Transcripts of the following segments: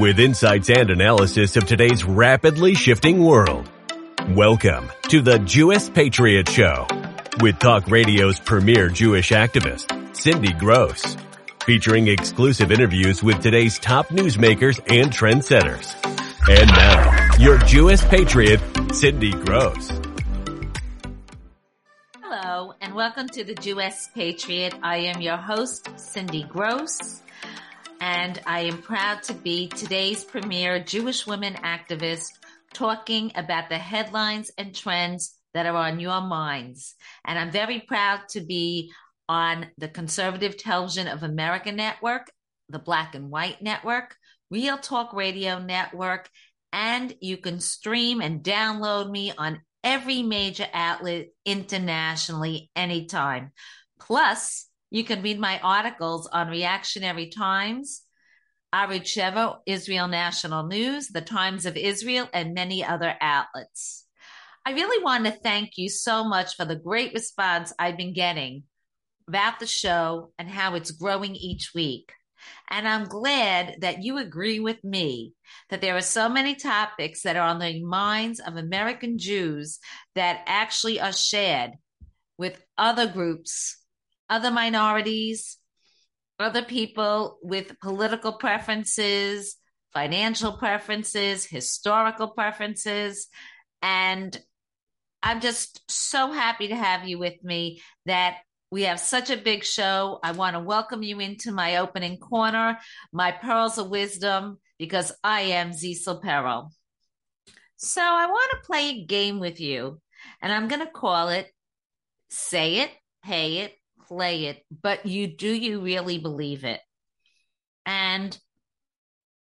with insights and analysis of today's rapidly shifting world. Welcome to the Jewish Patriot Show with Talk Radio's premier Jewish activist, Cindy Gross, featuring exclusive interviews with today's top newsmakers and trendsetters. And now, your Jewish Patriot, Cindy Gross. Hello, and welcome to the Jewish Patriot. I am your host, Cindy Gross and I am proud to be today's premier Jewish women activist talking about the headlines and trends that are on your minds. And I'm very proud to be on the Conservative Television of America Network, the Black and White Network, Real Talk Radio Network, and you can stream and download me on every major outlet internationally anytime. Plus, you can read my articles on Reactionary Times, Arutz Sheva, Israel National News, The Times of Israel, and many other outlets. I really want to thank you so much for the great response I've been getting about the show and how it's growing each week. And I'm glad that you agree with me that there are so many topics that are on the minds of American Jews that actually are shared with other groups other minorities, other people with political preferences, financial preferences, historical preferences. And I'm just so happy to have you with me that we have such a big show. I want to welcome you into my opening corner, my pearls of wisdom, because I am Zisel Perel. So I want to play a game with you, and I'm going to call it Say It, Pay It, play it, but you do you really believe it? And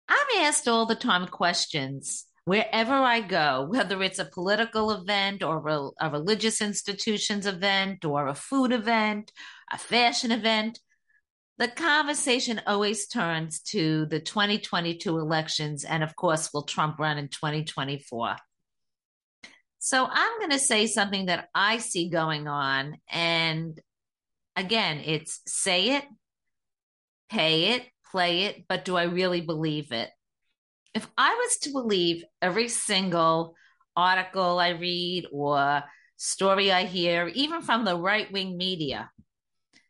I'm asked all the time questions wherever I go, whether it's a political event or a religious institutions event or a food event, a fashion event. The conversation always turns to the 2022 elections. And of course, will Trump run in 2024? So I'm going to say something that I see going on. And again, it's say it, pay it, play it, but do I really believe it? If I was to believe every single article I read or story I hear, even from the right wing media,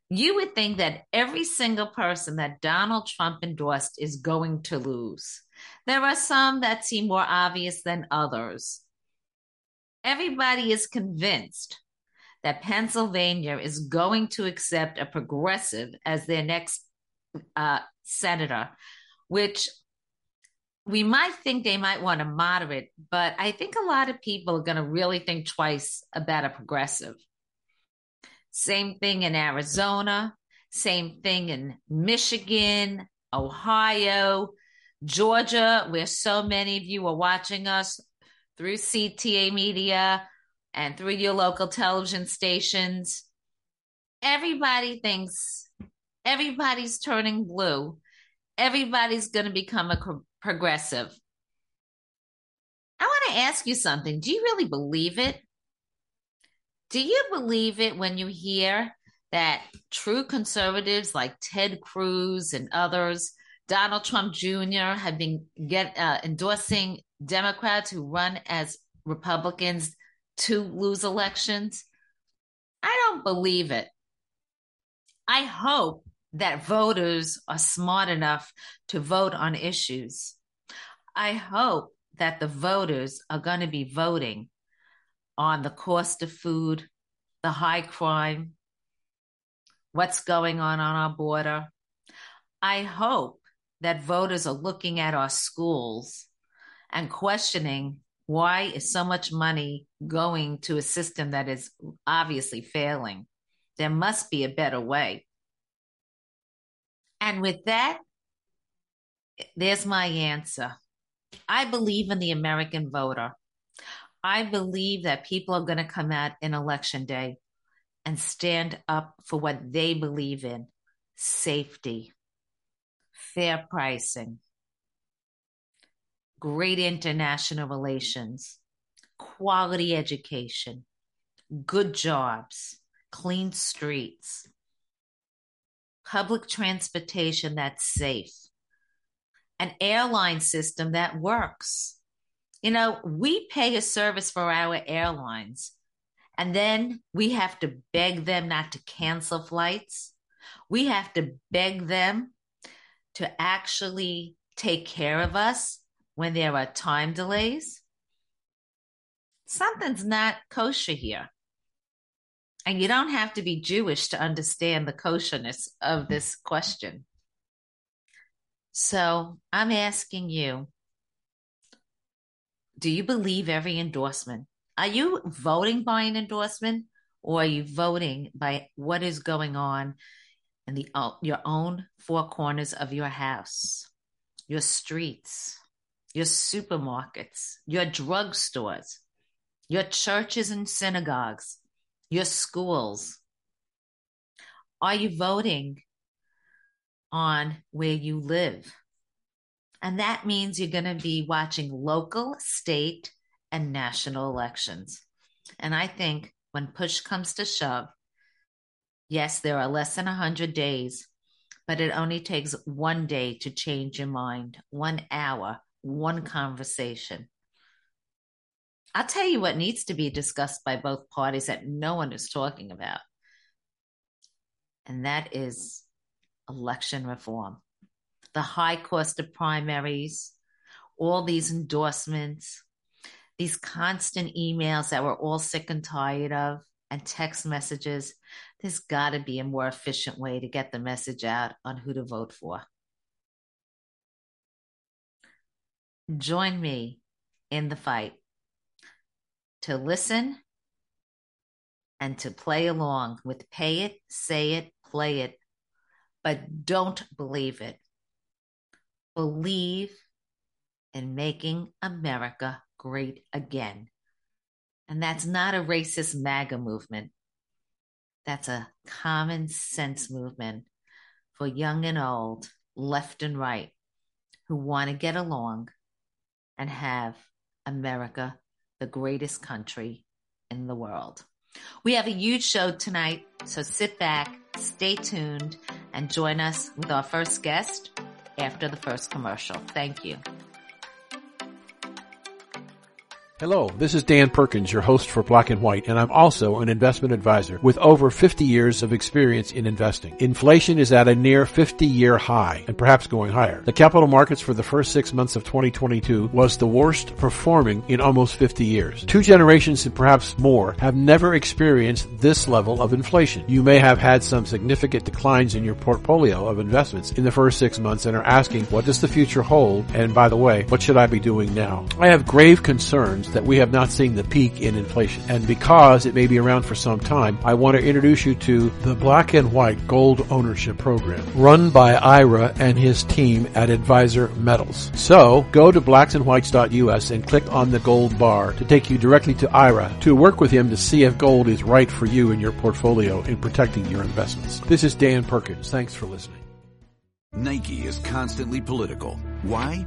you would think that every single person that Donald Trump endorsed is going to lose. There are some that seem more obvious than others. Everybody is convinced that Pennsylvania is going to accept a progressive as their next uh, senator, which we might think they might want a moderate, but I think a lot of people are going to really think twice about a progressive. Same thing in Arizona, same thing in Michigan, Ohio, Georgia, where so many of you are watching us through CTA Media, and through your local television stations. Everybody thinks everybody's turning blue. Everybody's going to become a progressive. I want to ask you something. Do you really believe it? Do you believe it when you hear that true conservatives like Ted Cruz and others, Donald Trump Jr., have been get uh, endorsing Democrats who run as Republicans to lose elections? I don't believe it. I hope that voters are smart enough to vote on issues. I hope that the voters are going to be voting on the cost of food, the high crime, what's going on on our border. I hope that voters are looking at our schools and questioning why is so much money going to a system that is obviously failing? There must be a better way. And with that, there's my answer. I believe in the American voter. I believe that people are going to come out in election day and stand up for what they believe in safety, fair pricing, great international relations, quality education, good jobs, clean streets, public transportation that's safe, an airline system that works. You know, we pay a service for our airlines, and then we have to beg them not to cancel flights. We have to beg them to actually take care of us when there are time delays. Something's not kosher here. And you don't have to be Jewish to understand the kosherness of this question. So I'm asking you do you believe every endorsement? Are you voting by an endorsement or are you voting by what is going on in the your own four corners of your house, your streets, your supermarkets, your drugstores, your churches and synagogues, your schools? Are you voting on where you live? And that means you're going to be watching local, state, and national elections. And I think when push comes to shove, yes, there are less than 100 days, but it only takes one day to change your mind, one hour, one conversation. I'll tell you what needs to be discussed by both parties that no one is talking about. And that is election reform. The high cost of primaries, all these endorsements, these constant emails that we're all sick and tired of, and text messages. There's got to be a more efficient way to get the message out on who to vote for. Join me in the fight to listen and to play along with pay it, say it, play it, but don't believe it. Believe in making America great again. And that's not a racist MAGA movement. That's a common sense movement for young and old, left and right, who want to get along and have America the greatest country in the world. We have a huge show tonight, so sit back, stay tuned, and join us with our first guest after the first commercial. Thank you. Hello, this is Dan Perkins, your host for Black and White, and I'm also an investment advisor with over 50 years of experience in investing. Inflation is at a near 50 year high and perhaps going higher. The capital markets for the first six months of 2022 was the worst performing in almost 50 years. Two generations and perhaps more have never experienced this level of inflation. You may have had some significant declines in your portfolio of investments in the first six months and are asking, what does the future hold? And by the way, what should I be doing now? I have grave concerns that we have not seen the peak in inflation. And because it may be around for some time, I want to introduce you to the Black and White Gold Ownership Program, run by Ira and his team at Advisor Metals. So go to blacksandwhites.us and click on the gold bar to take you directly to Ira to work with him to see if gold is right for you and your portfolio in protecting your investments. This is Dan Perkins. Thanks for listening. Nike is constantly political. Why?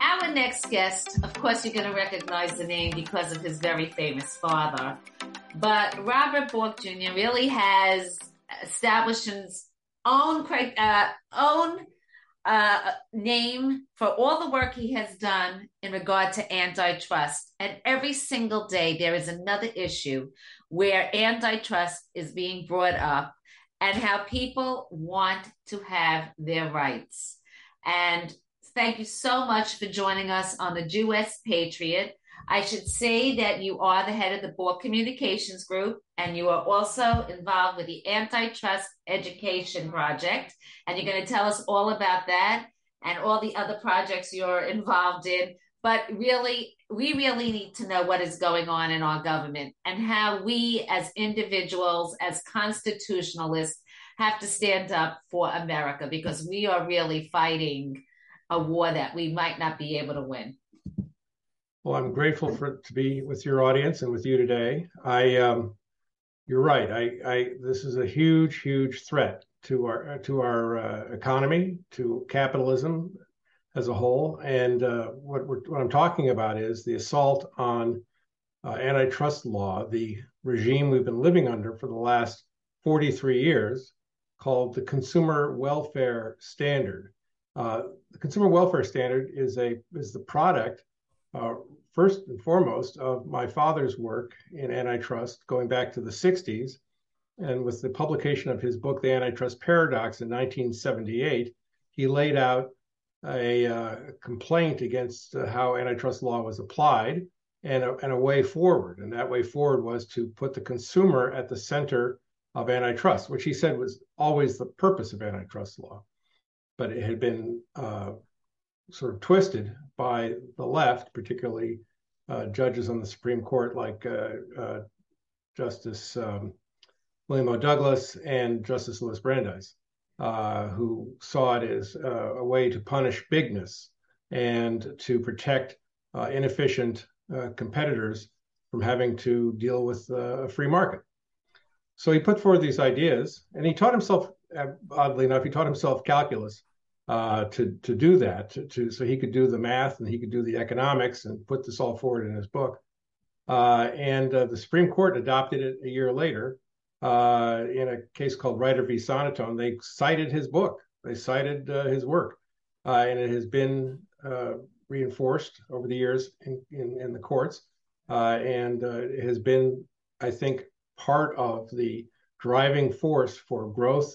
Our next guest, of course, you're going to recognize the name because of his very famous father. But Robert Bork Jr. really has established his own uh, own uh, name for all the work he has done in regard to antitrust. And every single day, there is another issue where antitrust is being brought up and how people want to have their rights. And thank you so much for joining us on the Jewess Patriot. I should say that you are the head of the Bork Communications Group, and you are also involved with the Antitrust Education Project. And you're going to tell us all about that and all the other projects you're involved in. But really, we really need to know what is going on in our government and how we, as individuals, as constitutionalists, have to stand up for America because we are really fighting a war that we might not be able to win. Well, I'm grateful for to be with your audience and with you today. I, um, you're right. I, I, this is a huge, huge threat to our to our uh, economy, to capitalism as a whole. And uh, what, what I'm talking about is the assault on uh, antitrust law, the regime we've been living under for the last 43 years, called the Consumer Welfare Standard. Uh, the Consumer Welfare Standard is a is the product, uh, first and foremost, of my father's work in antitrust going back to the 60s, and with the publication of his book, The Antitrust Paradox, in 1978, he laid out a uh, complaint against how antitrust law was applied and a, and a way forward. And that way forward was to put the consumer at the center of antitrust, which he said was always the purpose of antitrust law. But it had been uh, sort of twisted by the left, particularly uh, judges on the Supreme Court like uh, uh, Justice um, William O. Douglas and Justice Louis Brandeis uh, who saw it as uh, a way to punish bigness and to protect inefficient competitors from having to deal with a free market. So he put forward these ideas, and he taught himself, oddly enough, he taught himself calculus to to do that, to, to, so he could do the math and he could do the economics and put this all forward in his book. and the Supreme Court adopted it a year later, uh, in a case called Reiter v. Sonotone, they cited his book. They cited uh, his work, uh, and it has been uh, reinforced over the years in, in, in the courts, uh, and uh, it has been, I think, part of the driving force for growth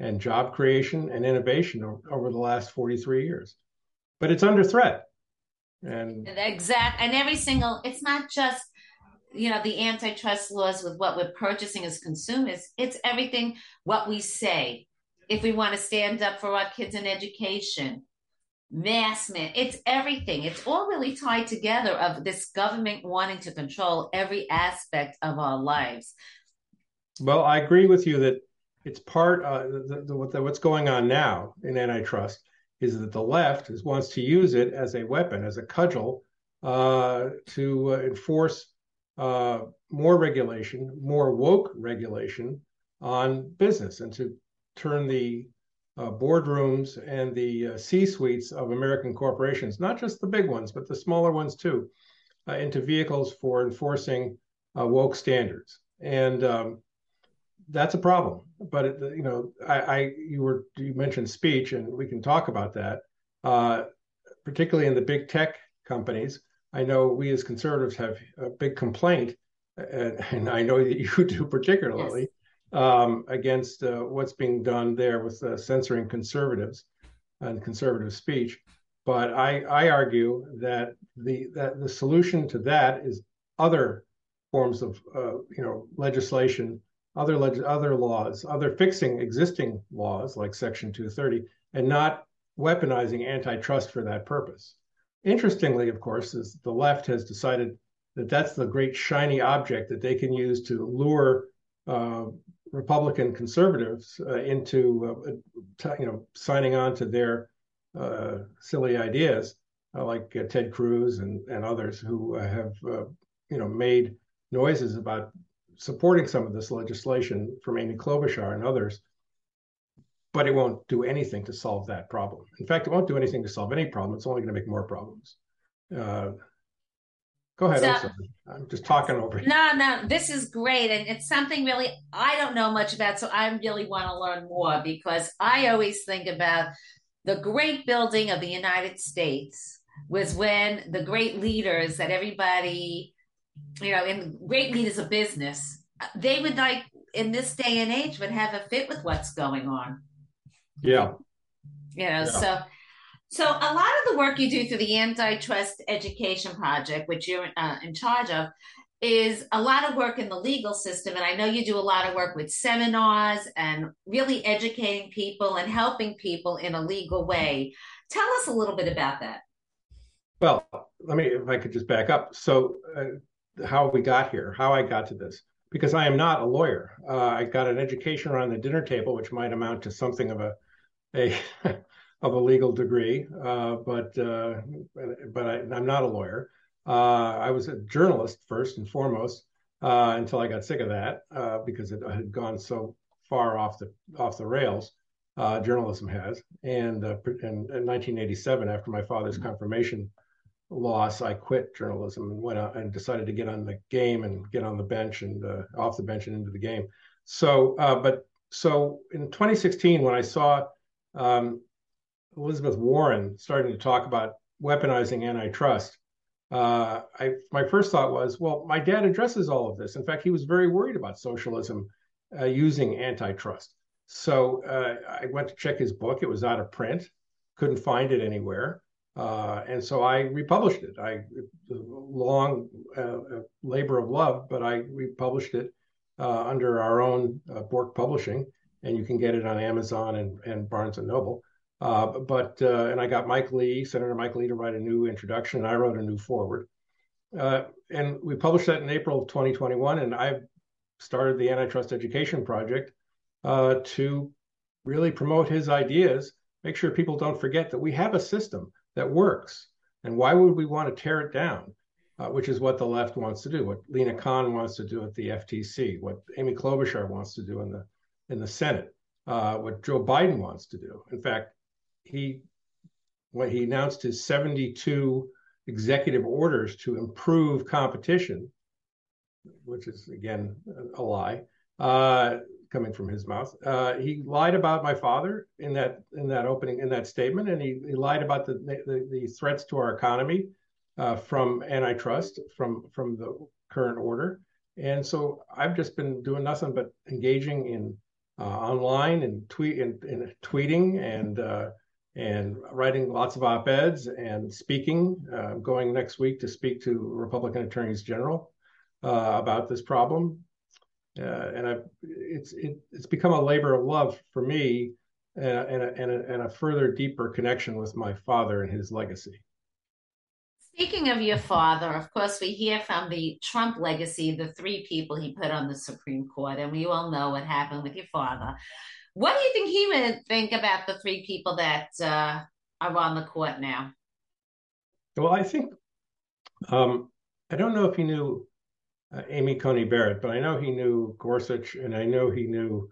and job creation and innovation over, the last 43 years. But it's under threat. And exact, and every single, it's not just you know the antitrust laws with what we're purchasing as consumers it's everything what we say if we want to stand up for our kids in education mass man it's everything it's all really tied together of this government wanting to control every aspect of our lives well i agree with you that it's part uh, the, the, the, what's going on now in antitrust is that the left is, wants to use it as a weapon as a cudgel uh, to uh, enforce uh, more regulation, more woke regulation on business and to turn the uh, boardrooms and the uh, C suites of American corporations, not just the big ones, but the smaller ones too, into vehicles for enforcing woke standards. And um, that's a problem. But it, you know, I, I, you were you mentioned speech, and we can talk about that. Uh, particularly in the big tech companies, I know we as conservatives have a big complaint, and, and I know that you do particularly, yes. um, against uh, what's being done there with uh, censoring conservatives and conservative speech. But I, I argue that the that the solution to that is other forms of uh, you know legislation, other leg- other laws, other fixing existing laws like Section 230, and not weaponizing antitrust for that purpose. Interestingly, of course, is the left has decided that that's the great shiny object that they can use to lure uh, Republican conservatives uh, into, uh, you know, signing on to their uh, silly ideas, uh, like uh, Ted Cruz and, and others who have, you know, made noises about supporting some of this legislation from Amy Klobuchar and others but it won't do anything to solve that problem. In fact, it won't do anything to solve any problem. It's only going to make more problems. Uh, go ahead. So, I'm, I'm, just talking over you. No, no, this is great. And it's something really I don't know much about. So I really want to learn more because I always think about the great building of the United States was when the great leaders that everybody, you know, in great leaders of business, they would like in this day and age would have a fit with what's going on. Yeah. You know, yeah. so so a lot of the work you do through the Antitrust Education Project, which you're uh, in charge of, is a lot of work in the legal system. And I know you do a lot of work with seminars and really educating people and helping people in a legal way. Tell us a little bit about that. Well, let me, if I could just back up. So, uh, how we got here, how I got to this because I am not a lawyer. Uh, I got an education around the dinner table, which might amount to something of a a, of a legal degree, uh, but uh, but I, am not a lawyer. Uh, I was a journalist first and foremost uh, until I got sick of that uh, because it had gone so far off the off the rails. Uh, journalism has, and in, in 1987, after my father's confirmation loss, I quit journalism and went out and decided to get on the game and get on the bench and off the bench and into the game. So, but so in 2016, when I saw um, Elizabeth Warren starting to talk about weaponizing antitrust, uh, I, my first thought was, well, my dad addresses all of this. In fact, he was very worried about socialism uh, using antitrust. So uh, I went to check his book. It was out of print, couldn't find it anywhere. Uh, and so I republished it. I long uh, labor of love, but I republished it uh, under our own Bork Publishing, and you can get it on Amazon and, and Barnes and Noble. Uh, but uh, and I got Mike Lee, Senator Mike Lee, to write a new introduction, and I wrote a new foreword. Uh, and we published that in April of 2021, and I started the Antitrust Education Project uh, to really promote his ideas, make sure people don't forget that we have a system that works, and why would we want to tear it down? Uh, which is what the left wants to do, what Lina Khan wants to do at the FTC, what Amy Klobuchar wants to do in the in the Senate, uh, what Joe Biden wants to do. In fact, he when he announced his 72 executive orders to improve competition, which is again a lie uh, coming from his mouth. Uh, he lied about my father in that in that opening in that statement, and he, he lied about the, the, the threats to our economy uh, from antitrust from from the current order. And so I've just been doing nothing but engaging in uh, online and tweet and, and tweeting and uh, and writing lots of op-eds and speaking. Uh, going next week to speak to Republican attorneys general uh, about this problem. Uh, and I've, it's it, it's become a labor of love for me, uh, and a, and, a, and a further deeper connection with my father and his legacy. Speaking of your father, of course, we hear from the Trump legacy, the three people he put on the Supreme Court, and we all know what happened with your father. What do you think he would think about the three people that uh, are on the court now? Well, I think um, I don't know if he knew uh, Amy Coney Barrett, but I know he knew Gorsuch, and I know he knew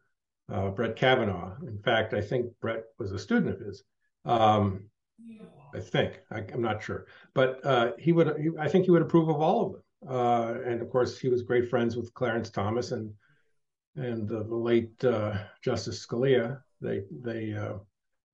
uh, Brett Kavanaugh. In fact, I think Brett was a student of his. Um, I think I, am not sure, but uh, he would. He, I think he would approve of all of them. Uh, and of course, he was great friends with Clarence Thomas and and the, late uh, Justice Scalia. They they uh,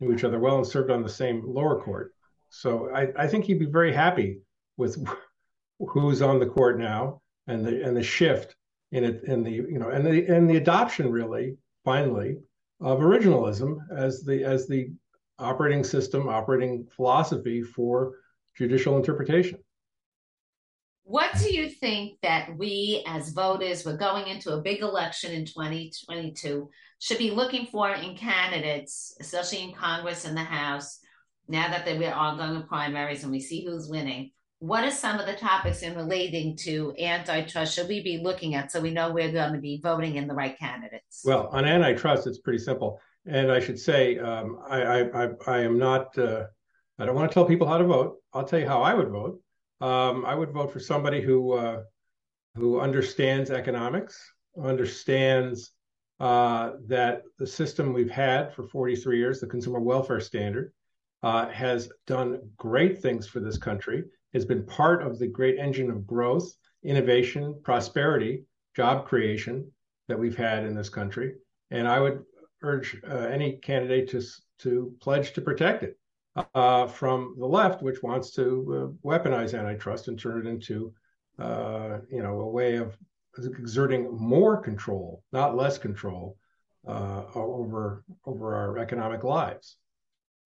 knew each other well and served on the same lower court. So I, I think he'd be very happy with who's on the court now and the and the shift in it in the you know and the and the adoption really finally of originalism as the as the operating system operating philosophy for judicial interpretation. What do you think that we as voters, we're going into a big election in 2022, should be looking for in candidates, especially in Congress and the House, now that we're all going to primaries and we see who's winning? What are some of the topics in relating to antitrust should we be looking at so we know we're going to be voting in the right candidates? Well, on antitrust, it's pretty simple. And I should say, um, I, I, I, I, am not, uh, I don't want to tell people how to vote. I'll tell you how I would vote. Um, I would vote for somebody who uh, who understands economics, understands uh, that the system we've had for 43 years, the consumer welfare standard, uh, has done great things for this country, has been part of the great engine of growth, innovation, prosperity, job creation that we've had in this country. And I would urge uh, any candidate to to pledge to protect it uh, from the left, which wants to uh, weaponize antitrust and turn it into, uh, you know, a way of exerting more control, not less control, uh, over over our economic lives.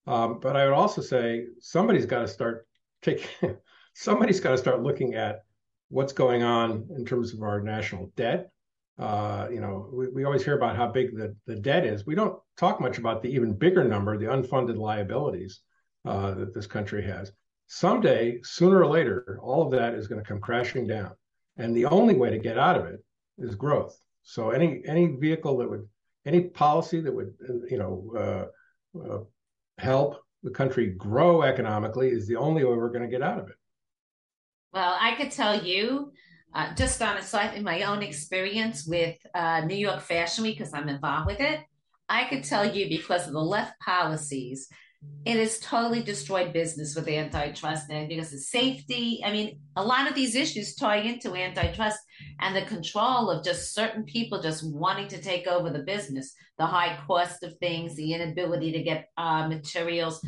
Um, but I would also say somebody's got to start taking, somebody's got to start looking at what's going on in terms of our national debt. Uh, you know, we, we always hear about how big the, the debt is. We don't talk much about the even bigger number, the unfunded liabilities uh, that this country has. Someday, sooner or later, all of that is going to come crashing down, and the only way to get out of it is growth. So any any vehicle that would any policy that would you know uh, uh, help the country grow economically is the only way we're going to get out of it. Well, I could tell you, uh, just on a slightly my own experience with uh, New York Fashion Week, because I'm involved with it, I could tell you because of the left policies, it has totally destroyed business with antitrust and because of safety. I mean, a lot of these issues tie into antitrust and the control of just certain people just wanting to take over the business, the high cost of things, the inability to get uh, materials.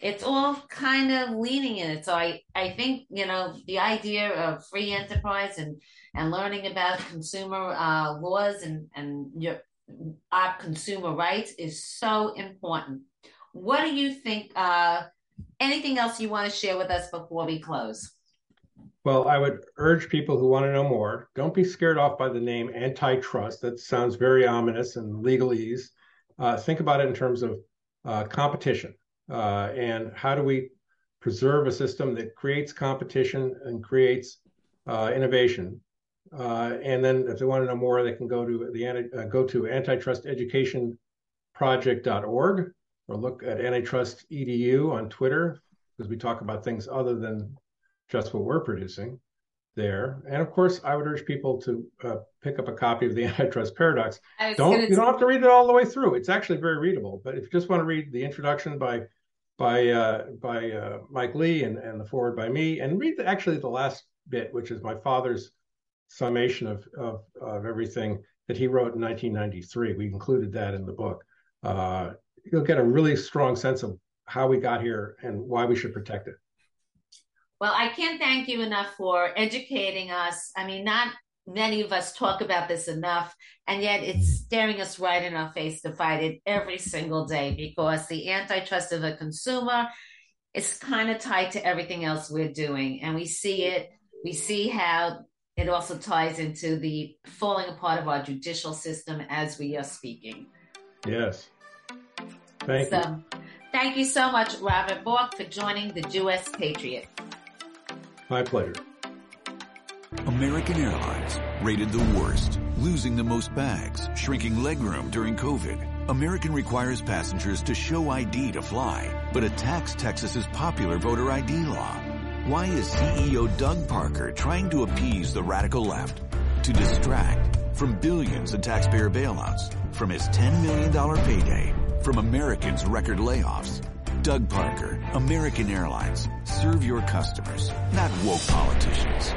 It's all kind of leaning in it. So I, I think, you know, the idea of free enterprise and, and learning about consumer uh, laws and, and your, our consumer rights is so important. What do you think? Uh, anything else you want to share with us before we close? Well, I would urge people who want to know more don't be scared off by the name antitrust. That sounds very ominous and legalese. Uh, think about it in terms of uh, competition uh, and how do we preserve a system that creates competition and creates uh, innovation. Uh, and then, if they want to know more, they can go to the uh, go to antitrusteducationproject.org or look at antitrust edu on Twitter because we talk about things other than just what we're producing there. And of course, I would urge people to uh, pick up a copy of the Antitrust Paradox. Don't you don't have to read it all the way through. It's actually very readable. But if you just want to read the introduction by by uh, by uh, Mike Lee and, and the foreword by me, and read the, actually the last bit, which is my father's summation of, of, of everything that he wrote in 1993. We included that in the book. Uh, you'll get a really strong sense of how we got here and why we should protect it. Well, I can't thank you enough for educating us. I mean, not many of us talk about this enough, and yet it's mm. staring us right in our face to fight it every single day because the antitrust of the consumer is kind of tied to everything else we're doing. And we see it, we see how it also ties into the falling apart of our judicial system as we are speaking. Yes. Thank so, you. Thank you so much, Robert Bork, for joining the Jewess Patriot. My pleasure. American Airlines rated the worst, losing the most bags, shrinking legroom during COVID. American requires passengers to show ID to fly, but attacks Texas's popular voter ID law. Why is CEO Doug Parker trying to appease the radical left? To distract from billions in taxpayer bailouts, from his $10 million payday, from Americans' record layoffs. Doug Parker, American Airlines. Serve your customers, not woke politicians.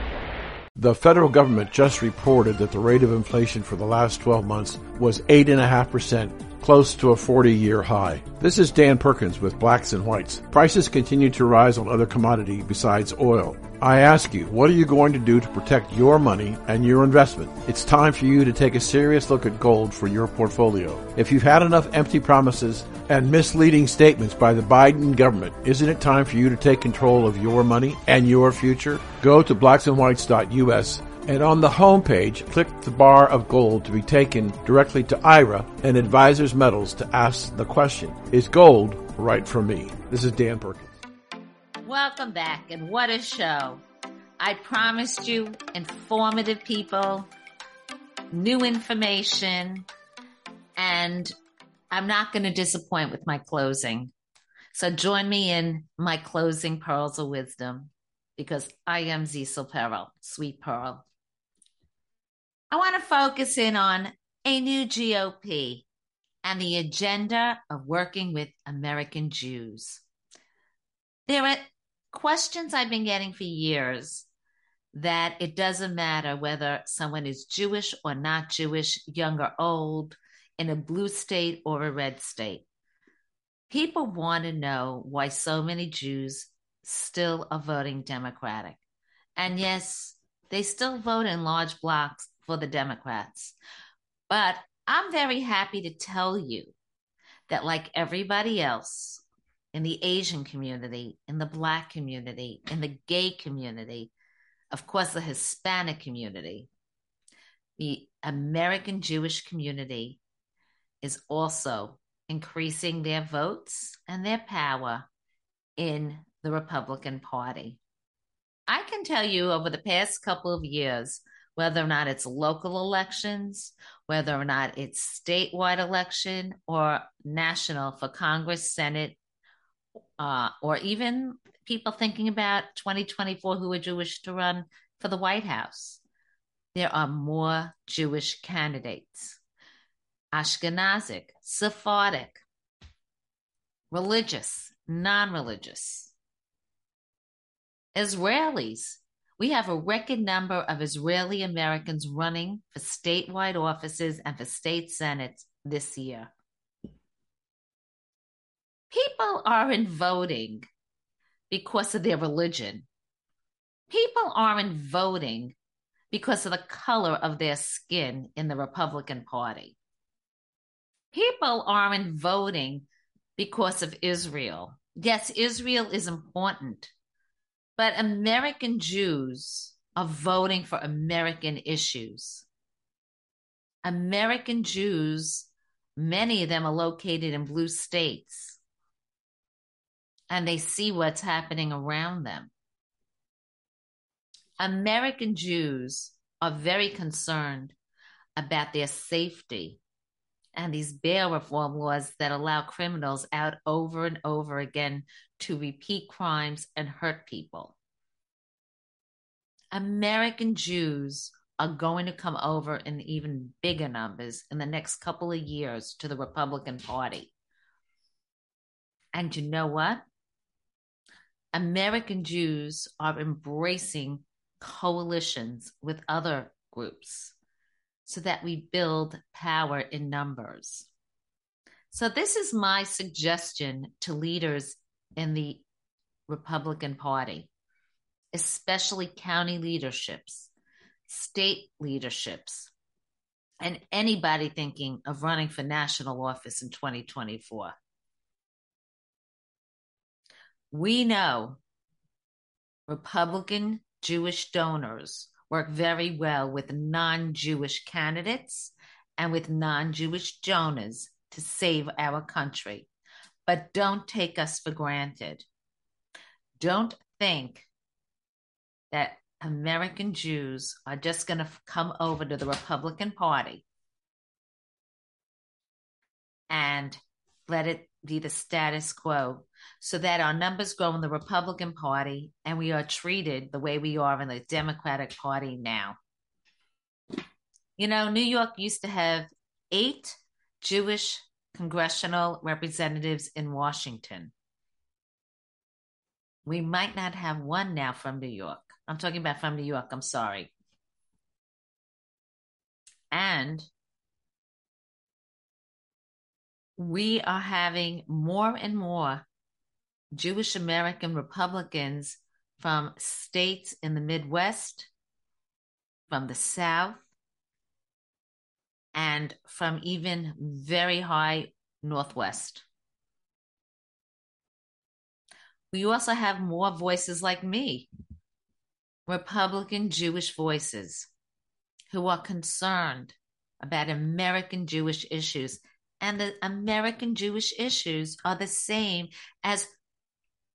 The federal government just reported that the rate of inflation for the last 12 months was 8.5%, close to a 40 year high. This is Dan Perkins with Blacks and Whites. Prices continue to rise on other commodity besides oil. I ask you, what are you going to do to protect your money and your investment? It's time for you to take a serious look at gold for your portfolio. If you've had enough empty promises and misleading statements by the Biden government, isn't it time for you to take control of your money and your future? Go to blacksandwhites.us and on the home page, click the bar of gold to be taken directly to Ira and Advisors Metals to ask the question, is gold right for me? This is Dan Perkins. Welcome back, and what a show. I promised you informative people, new information, and I'm not going to disappoint with my closing. So join me in my closing pearls of wisdom because I am Zisel Perel, sweet pearl. I want to focus in on a new GOP and the agenda of working with American Jews. There are questions I've been getting for years that it doesn't matter whether someone is Jewish or not Jewish, young or old, in a blue state or a red state. People want to know why so many Jews still are voting Democratic. And yes, they still vote in large blocks for the Democrats. But I'm very happy to tell you that, like everybody else, in the Asian community, in the Black community, in the gay community, of course, the Hispanic community, the American Jewish community is also increasing their votes and their power in the Republican Party. I can tell you over the past couple of years, whether or not it's local elections, whether or not it's statewide election or national for Congress, Senate, uh, or even people thinking about 2024 who are Jewish to run for the White House. There are more Jewish candidates. Ashkenazic, Sephardic, religious, non religious. Israelis. We have a record number of Israeli Americans running for statewide offices and for state senates this year. People aren't voting because of their religion. People aren't voting because of the color of their skin in the Republican Party. People aren't voting because of Israel. Yes, Israel is important, but American Jews are voting for American issues. American Jews, many of them are located in blue states, and they see what's happening around them. American Jews are very concerned about their safety and these bail reform laws that allow criminals out over and over again to repeat crimes and hurt people. American Jews are going to come over in even bigger numbers in the next couple of years to the Republican Party. And you know what? American Jews are embracing coalitions with other groups so that we build power in numbers. So, this is my suggestion to leaders in the Republican Party, especially county leaderships, state leaderships, and anybody thinking of running for national office in 2024. We know Republican Jewish donors work very well with non Jewish candidates and with non Jewish donors to save our country. But don't take us for granted. Don't think that American Jews are just going to come over to the Republican Party and let it be the status quo so that our numbers grow in the Republican Party and we are treated the way we are in the Democratic Party now. You know, New York used to have eight Jewish congressional representatives in Washington. We might not have one now from New York. I'm talking about from New York, I'm sorry. And we are having more and more Jewish American Republicans from states in the Midwest, from the South, and from even very high Northwest. We also have more voices like me, Republican Jewish voices, who are concerned about American Jewish issues and the American Jewish issues are the same as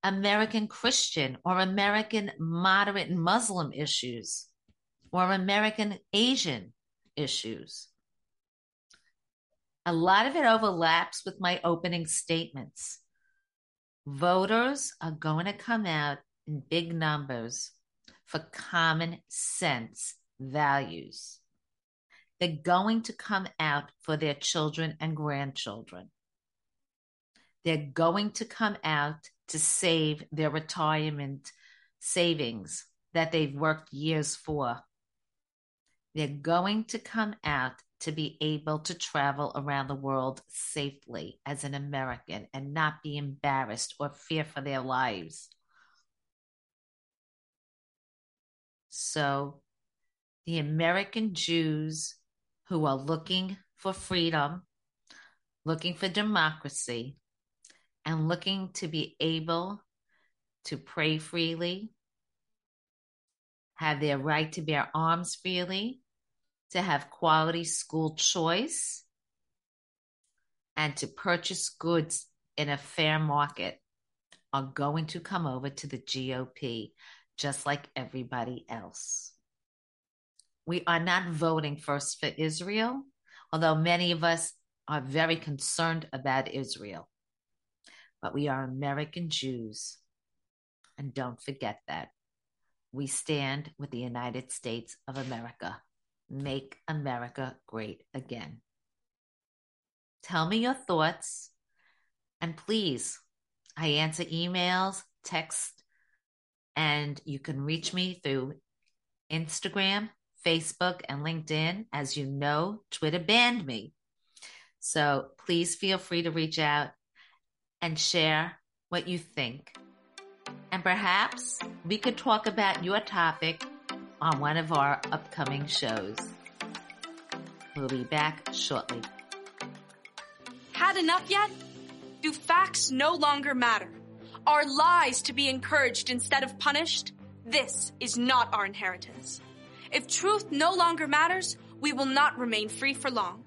American Christian or American moderate Muslim issues or American Asian issues. A lot of it overlaps with my opening statements. Voters are going to come out in big numbers for common sense values. They're going to come out for their children and grandchildren. They're going to come out to save their retirement savings that they've worked years for. They're going to come out to be able to travel around the world safely as an American and not be embarrassed or fear for their lives. So, the American Jews who are looking for freedom, looking for democracy, and looking to be able to pray freely, have their right to bear arms freely, to have quality school choice, and to purchase goods in a fair market are going to come over to the GOP just like everybody else. We are not voting first for Israel, although many of us are very concerned about Israel. but we are American Jews. And don't forget that. We stand with the United States of America. Make America great again. Tell me your thoughts. And please, I answer emails, text, and you can reach me through Instagram, Facebook, and LinkedIn. As you know, Twitter banned me. So please feel free to reach out and share what you think. And perhaps we could talk about your topic on one of our upcoming shows. We'll be back shortly. Had enough yet? Do facts no longer matter? Are lies to be encouraged instead of punished? This is not our inheritance. If truth no longer matters, we will not remain free for long.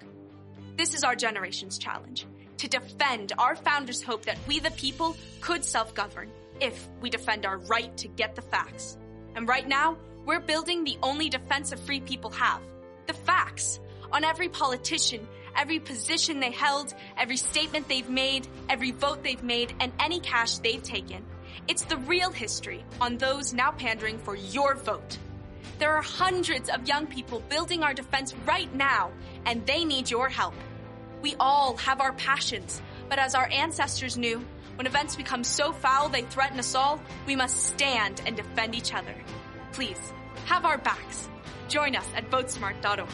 This is our generation's challenge to defend our founders' hope that we, the people, could self govern if we defend our right to get the facts. And right now, we're building the only defense of free people have the facts on every politician, every position they held, every statement they've made, every vote they've made, and any cash they've taken. It's the real history on those now pandering for your vote. There are hundreds of young people building our defense right now, and they need your help. We all have our passions, but as our ancestors knew, when events become so foul they threaten us all, we must stand and defend each other. Please, have our backs. Join us at votesmart.org.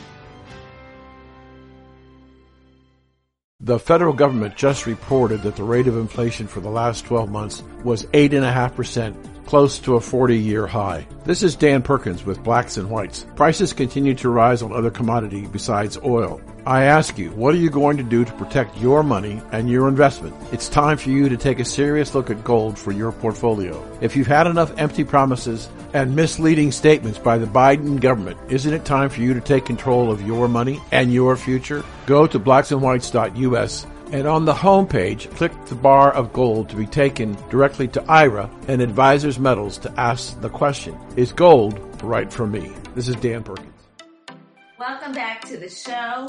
The federal government just reported that the rate of inflation for the last 12 months was 8.5%, close to a 40 year high. This is Dan Perkins with Blacks and Whites. Prices continue to rise on other commodity besides oil. I ask you, what are you going to do to protect your money and your investment? It's time for you to take a serious look at gold for your portfolio. If you've had enough empty promises and misleading statements by the Biden government, isn't it time for you to take control of your money and your future? Go to blacksandwhites.us and on the home page, click the bar of gold to be taken directly to IRA and Advisors Metals to ask the question, is gold right for me? This is Dan Perkins. Welcome back to the show.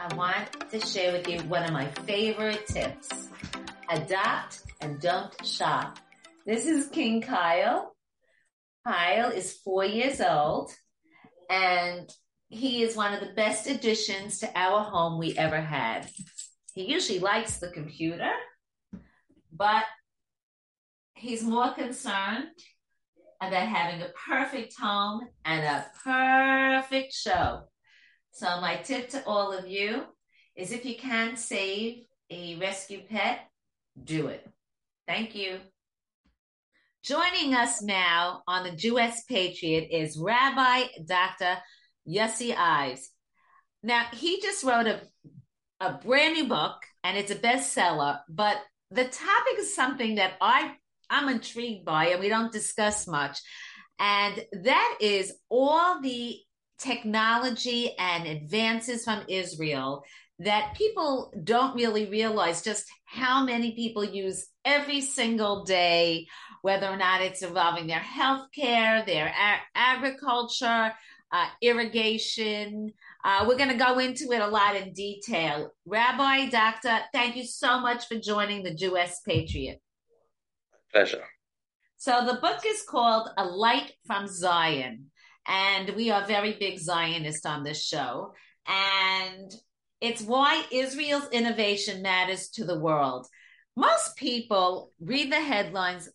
I want to share with you one of my favorite tips. Adopt and don't shop. This is King Kyle. Kyle is four years old and he is one of the best additions to our home we ever had. He usually likes the computer, but he's more concerned about having a perfect home and a perfect show. So my tip to all of you is if you can save a rescue pet, do it. Thank you. Joining us now on the Jewish Patriot is Rabbi Dr. Yossi Ives. Now, he just wrote a, a brand new book and it's a bestseller, but the topic is something that I, I'm intrigued by and we don't discuss much. And that is all the technology and advances from Israel that people don't really realize just how many people use every single day, whether or not it's involving their healthcare, their a- agriculture, uh, irrigation. Uh, we're going to go into it a lot in detail. Rabbi, Doctor, thank you so much for joining the Jewish Patriot. Pleasure. So the book is called A Light from Zion and we are very big Zionists on this show. And it's why Israel's innovation matters to the world. Most people read the headlines,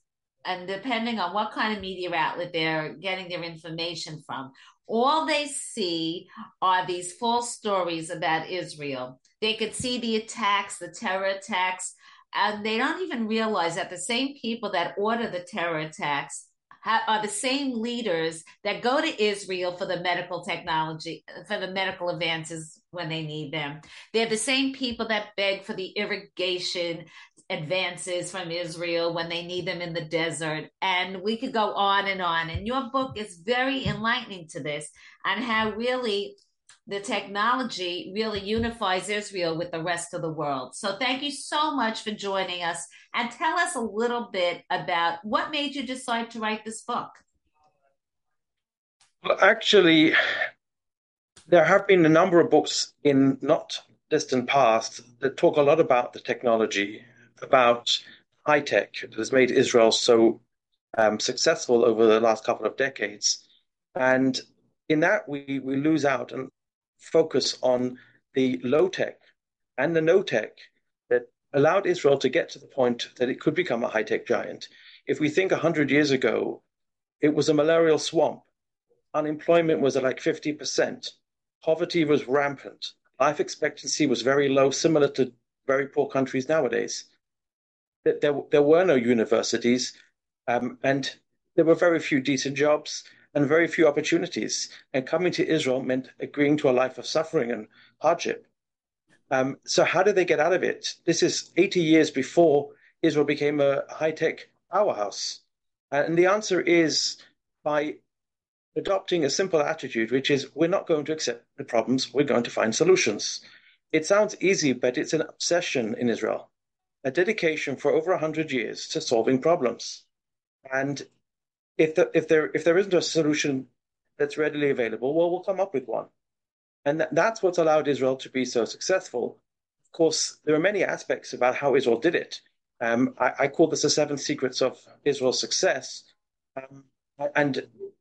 and depending on what kind of media outlet they're getting their information from, all they see are these false stories about Israel. They could see the attacks, the terror attacks, and they don't even realize that the same people that order the terror attacks are the same leaders that go to Israel for the medical technology, for the medical advances when they need them. They're the same people that beg for the irrigation advances from Israel when they need them in the desert. And we could go on and on. And your book is very enlightening to this on how really the technology really unifies Israel with the rest of the world. So thank you so much for joining us and tell us a little bit about what made you decide to write this book. Well, actually, there have been a number of books in not distant past that talk a lot about the technology, about high tech that has made Israel so um, successful over the last couple of decades. And in that, we, we lose out and focus on the low tech and the no tech that allowed Israel to get to the point that it could become a high tech giant. If we think 100 years ago, it was a malarial swamp. Unemployment was at like 50%. Poverty was rampant. Life expectancy was very low, similar to very poor countries nowadays. There, there were no universities, um, and there were very few decent jobs and very few opportunities. And coming to Israel meant agreeing to a life of suffering and hardship. Um, so, how did they get out of it? This is 80 years before Israel became a high tech powerhouse. And the answer is by adopting a simple attitude, which is we're not going to accept the problems, we're going to find solutions. It sounds easy, but it's an obsession in Israel, a dedication for over 100 years to solving problems. And if, the, if, there, if there isn't a solution that's readily available, well, we'll come up with one. And th- that's what's allowed Israel to be so successful. Of course, there are many aspects about how Israel did it. Um, I, I, call this the seven secrets of Israel's success. Um, and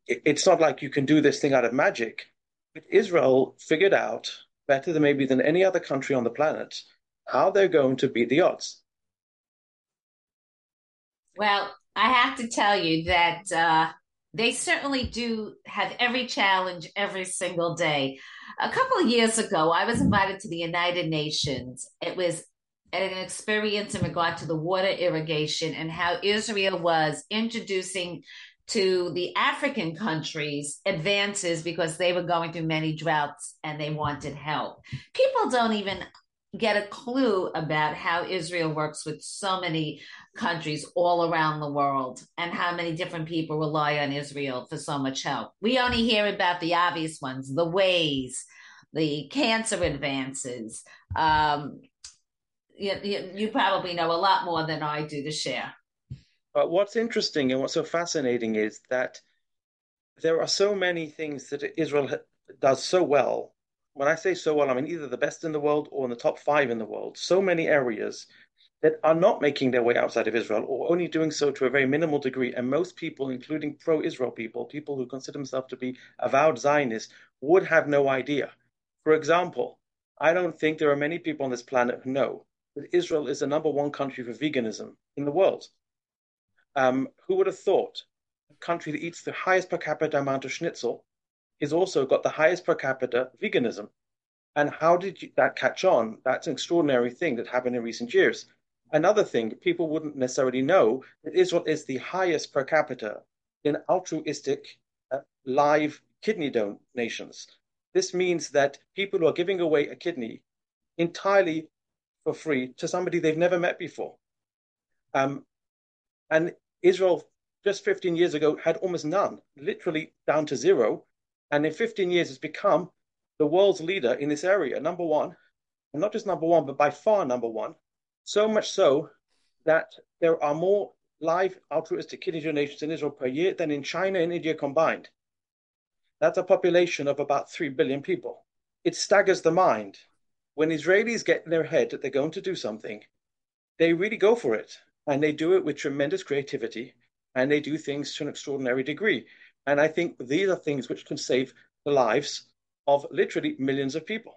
it, it's not like you can do this thing out of magic. But Israel figured out better than maybe than any other country on the planet how they're going to beat the odds. Well, I have to tell you that uh, they certainly do have every challenge every single day. A couple of years ago, I was invited to the United Nations. It was an experience in regard to the water irrigation and how Israel was introducing to the African countries advances because they were going through many droughts and they wanted help. People don't even get a clue about how Israel works with so many countries all around the world and how many different people rely on Israel for so much help. We only hear about the obvious ones, the ways, the cancer advances. Um, you, you, you probably know a lot more than I do to share. But what's interesting and what's so fascinating is that there are so many things that Israel does so well. When I say so well, I mean either the best in the world or in the top five in the world. So many areas that are not making their way outside of Israel or only doing so to a very minimal degree. And most people, including pro Israel people, people who consider themselves to be avowed Zionists, would have no idea. For example, I don't think there are many people on this planet who know that Israel is the number one country for veganism in the world. Um, who would have thought a country that eats the highest per capita amount of schnitzel is also got the highest per capita veganism? And how did you, that catch on? That's an extraordinary thing that happened in recent years. Another thing, people wouldn't necessarily know that Israel is the highest per capita in altruistic uh, live kidney donations. This means that people who are giving away a kidney entirely for free to somebody they've never met before. Um, and Israel, just 15 years ago, had almost none, literally down to zero. And in 15 years, has become the world's leader in this area, number one, and not just number one, but by far number one. So much so that there are more live altruistic kidney donations in Israel per year than in China and India combined. That's a population of about 3 billion people. It staggers the mind. When Israelis get in their head that they're going to do something, they really go for it and they do it with tremendous creativity and they do things to an extraordinary degree. And I think these are things which can save the lives of literally millions of people.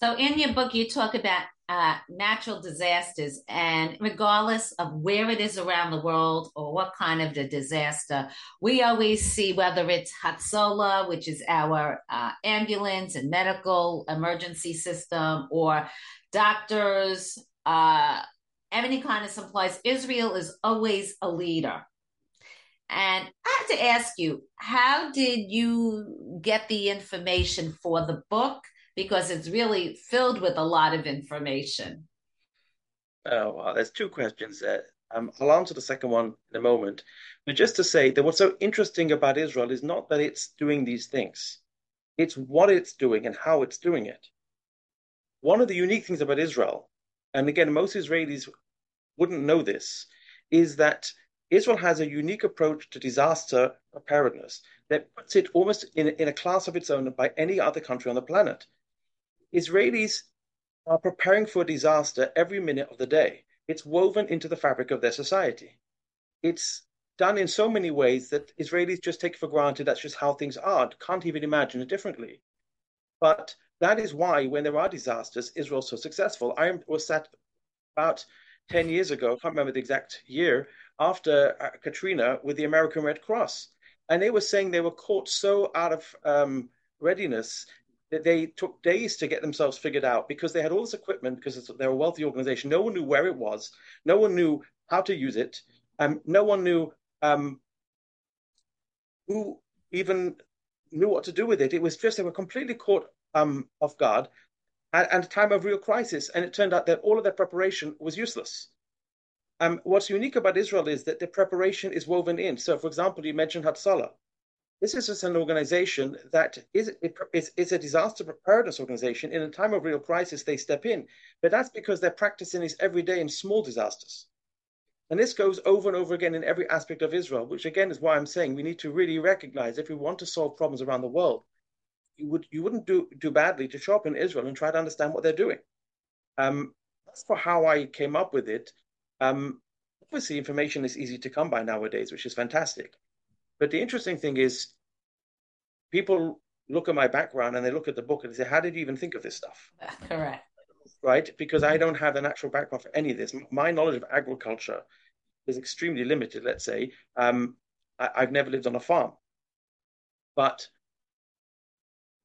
So, in your book, you talk about uh, natural disasters, and regardless of where it is around the world or what kind of the disaster, we always see whether it's Hatzola, which is our uh, ambulance and medical emergency system, or doctors, uh, any kind of supplies, Israel is always a leader. And I have to ask you, how did you get the information for the book? Because it's really filled with a lot of information. Oh, well, there's two questions. Um, I'll answer the second one in a moment. But just to say that what's so interesting about Israel is not that it's doing these things, it's what it's doing and how it's doing it. One of the unique things about Israel, and again, most Israelis wouldn't know this, is that Israel has a unique approach to disaster preparedness that puts it almost in, in a class of its own by any other country on the planet. Israelis are preparing for a disaster every minute of the day. It's woven into the fabric of their society. It's done in so many ways that Israelis just take for granted that's just how things are, can't even imagine it differently. But that is why, when there are disasters, Israel's so successful. I was sat about 10 years ago, I can't remember the exact year, after uh, Katrina with the American Red Cross. And they were saying they were caught so out of um, readiness that they took days to get themselves figured out because they had all this equipment because they're a wealthy organization. No one knew where it was. No one knew how to use it. Um, no one knew um, who even knew what to do with it. It was just they were completely caught um, off guard at, a time of real crisis, and it turned out that all of their preparation was useless. Um, what's unique about Israel is that the preparation is woven in. So, for example, you mentioned Hatzalah. This is just an organization that is, is, is a disaster preparedness organization. In a time of real crisis, they step in. But that's because they're practicing this every day in small disasters. And this goes over and over again in every aspect of Israel, which again is why I'm saying we need to really recognize if we want to solve problems around the world, you would you wouldn't do do badly to show up in Israel and try to understand what they're doing. Um, that's for how I came up with it. Um, obviously, information is easy to come by nowadays, which is fantastic. But the interesting thing is, people look at my background and they look at the book and they say, "How did you even think of this stuff?" Correct. Right, because I don't have a natural background for any of this. My knowledge of agriculture is extremely limited, let's say. Um, I, I've never lived on a farm. But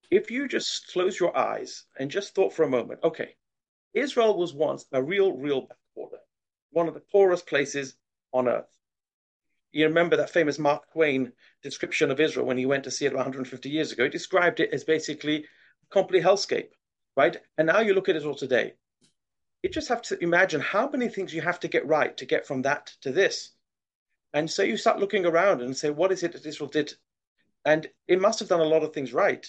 if you just close your eyes and just thought for a moment, okay, Israel was once a real, real one of the poorest places on earth. You remember that famous Mark Twain description of Israel when he went to see it 150 years ago? He described it as basically a complete hellscape, right? And now you look at Israel today you just have to imagine how many things you have to get right to get from that to this. And so you start looking around and say, what is it that Israel did? And it must have done a lot of things right.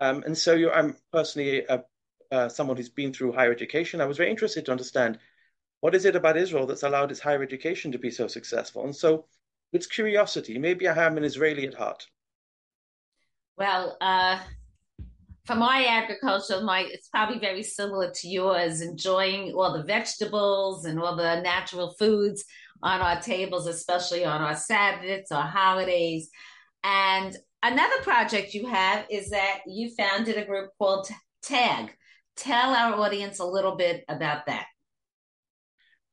Um, and so I'm personally a, uh, someone who's been through higher education. I was very interested to understand what is it about Israel that's allowed its higher education to be so successful. And so it's curiosity. Maybe I am an Israeli at heart. Well, uh, for my agriculture, my it's probably very similar to yours, enjoying all the vegetables and all the natural foods on our tables, especially on our Sabbaths or holidays. And another project you have is that you founded a group called TAG. Tell our audience a little bit about that.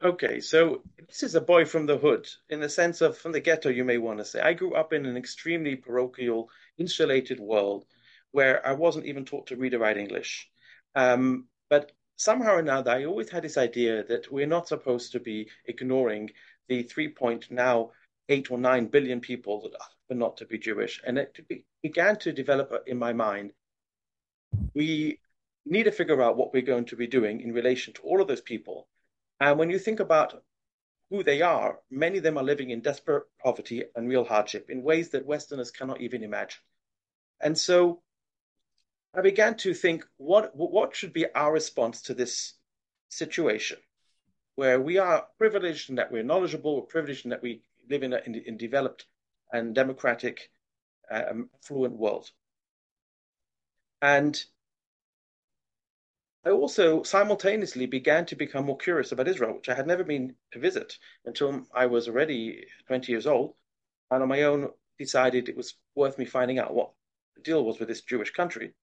Okay, so this is a boy from the hood, in the sense of from the ghetto, you may want to say. I grew up in an extremely parochial, insulated world where I wasn't even taught to read or write English. Um, but somehow or another, I always had this idea that we're not supposed to be ignoring the three point now eight or nine billion people that are not to be Jewish. And it began to develop in my mind. We need to figure out what we're going to be doing in relation to all of those people. And when you think about who they are, many of them are living in desperate poverty and real hardship in ways that Westerners cannot even imagine. And so I began to think what what should be our response to this situation, where we are privileged and that we're knowledgeable, we're privileged and that we live in a in, in developed and democratic, um, affluent world. And I also simultaneously began to become more curious about Israel, which I had never been to visit until I was already 20 years old, and on my own decided it was worth me finding out what the deal was with this Jewish country.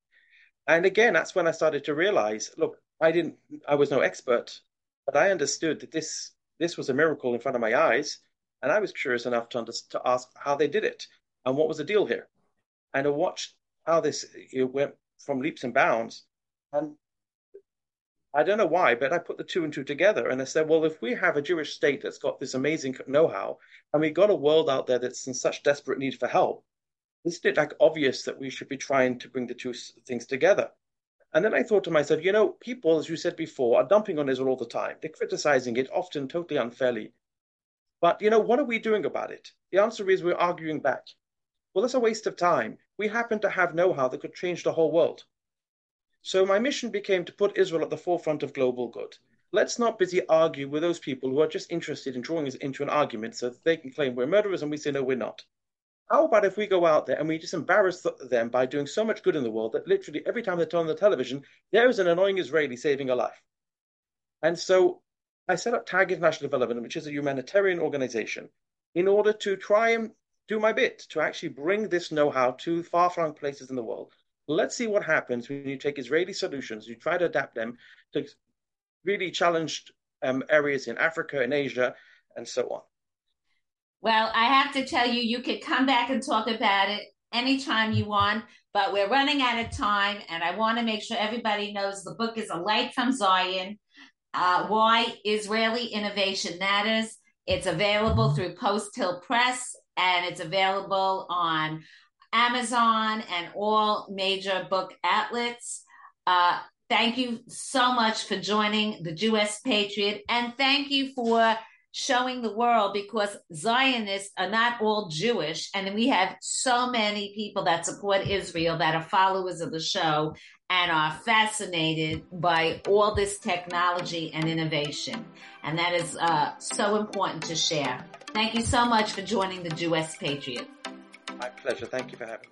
And again, that's when I started to realize, look, I didn't, I was no expert, but I understood that this this was a miracle in front of my eyes, and I was curious enough to, under, to ask how they did it and what was the deal here, and I watched how this went from leaps and bounds, and I don't know why, but I put the two and two together, and I said, well, if we have a Jewish state that's got this amazing know-how, and we've got a world out there that's in such desperate need for help, isn't it like obvious that we should be trying to bring the two things together? And then I thought to myself, you know, people, as you said before, are dumping on Israel all the time. They're criticizing it, often totally unfairly. But, you know, what are we doing about it? The answer is we're arguing back. Well, that's a waste of time. We happen to have know how that could change the whole world. So my mission became to put Israel at the forefront of global good. Let's not busy argue with those people who are just interested in drawing us into an argument so that they can claim we're murderers and we say, no, we're not. How about if we go out there and we just embarrass them by doing so much good in the world that literally every time they turn on the television, there is an annoying Israeli saving a life. And so I set up TAG International Development, which is a humanitarian organization, in order to try and do my bit to actually bring this know-how to far-flung places in the world. Let's see what happens when you take Israeli solutions, you try to adapt them to really challenged um, areas in Africa and Asia, and so on. Well, I have to tell you, you could come back and talk about it anytime you want, but we're running out of time, and I want to make sure everybody knows the book is A Light from Zion uh, Why Israeli Innovation Matters. It's available through Post Hill Press, and it's available on Amazon and all major book outlets. Uh, thank you so much for joining the Jewish Patriot, and thank you for showing the world because Zionists are not all Jewish, and we have so many people that support Israel that are followers of the show and are fascinated by all this technology and innovation. And that is uh, so important to share. Thank you so much for joining the Jewish Patriot. My pleasure. Thank you for having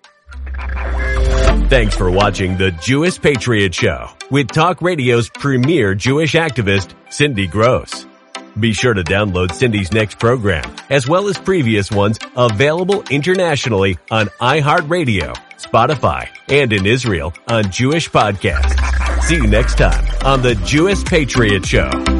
me. Thanks for watching the Jewish Patriot Show with Talk Radio's premier Jewish activist, Cindy Grosz. Be sure to download Cindy's next program, as well as previous ones available internationally on iHeartRadio, Spotify, and in Israel on Jewish Podcasts. See you next time on the Jewish Patriot Show.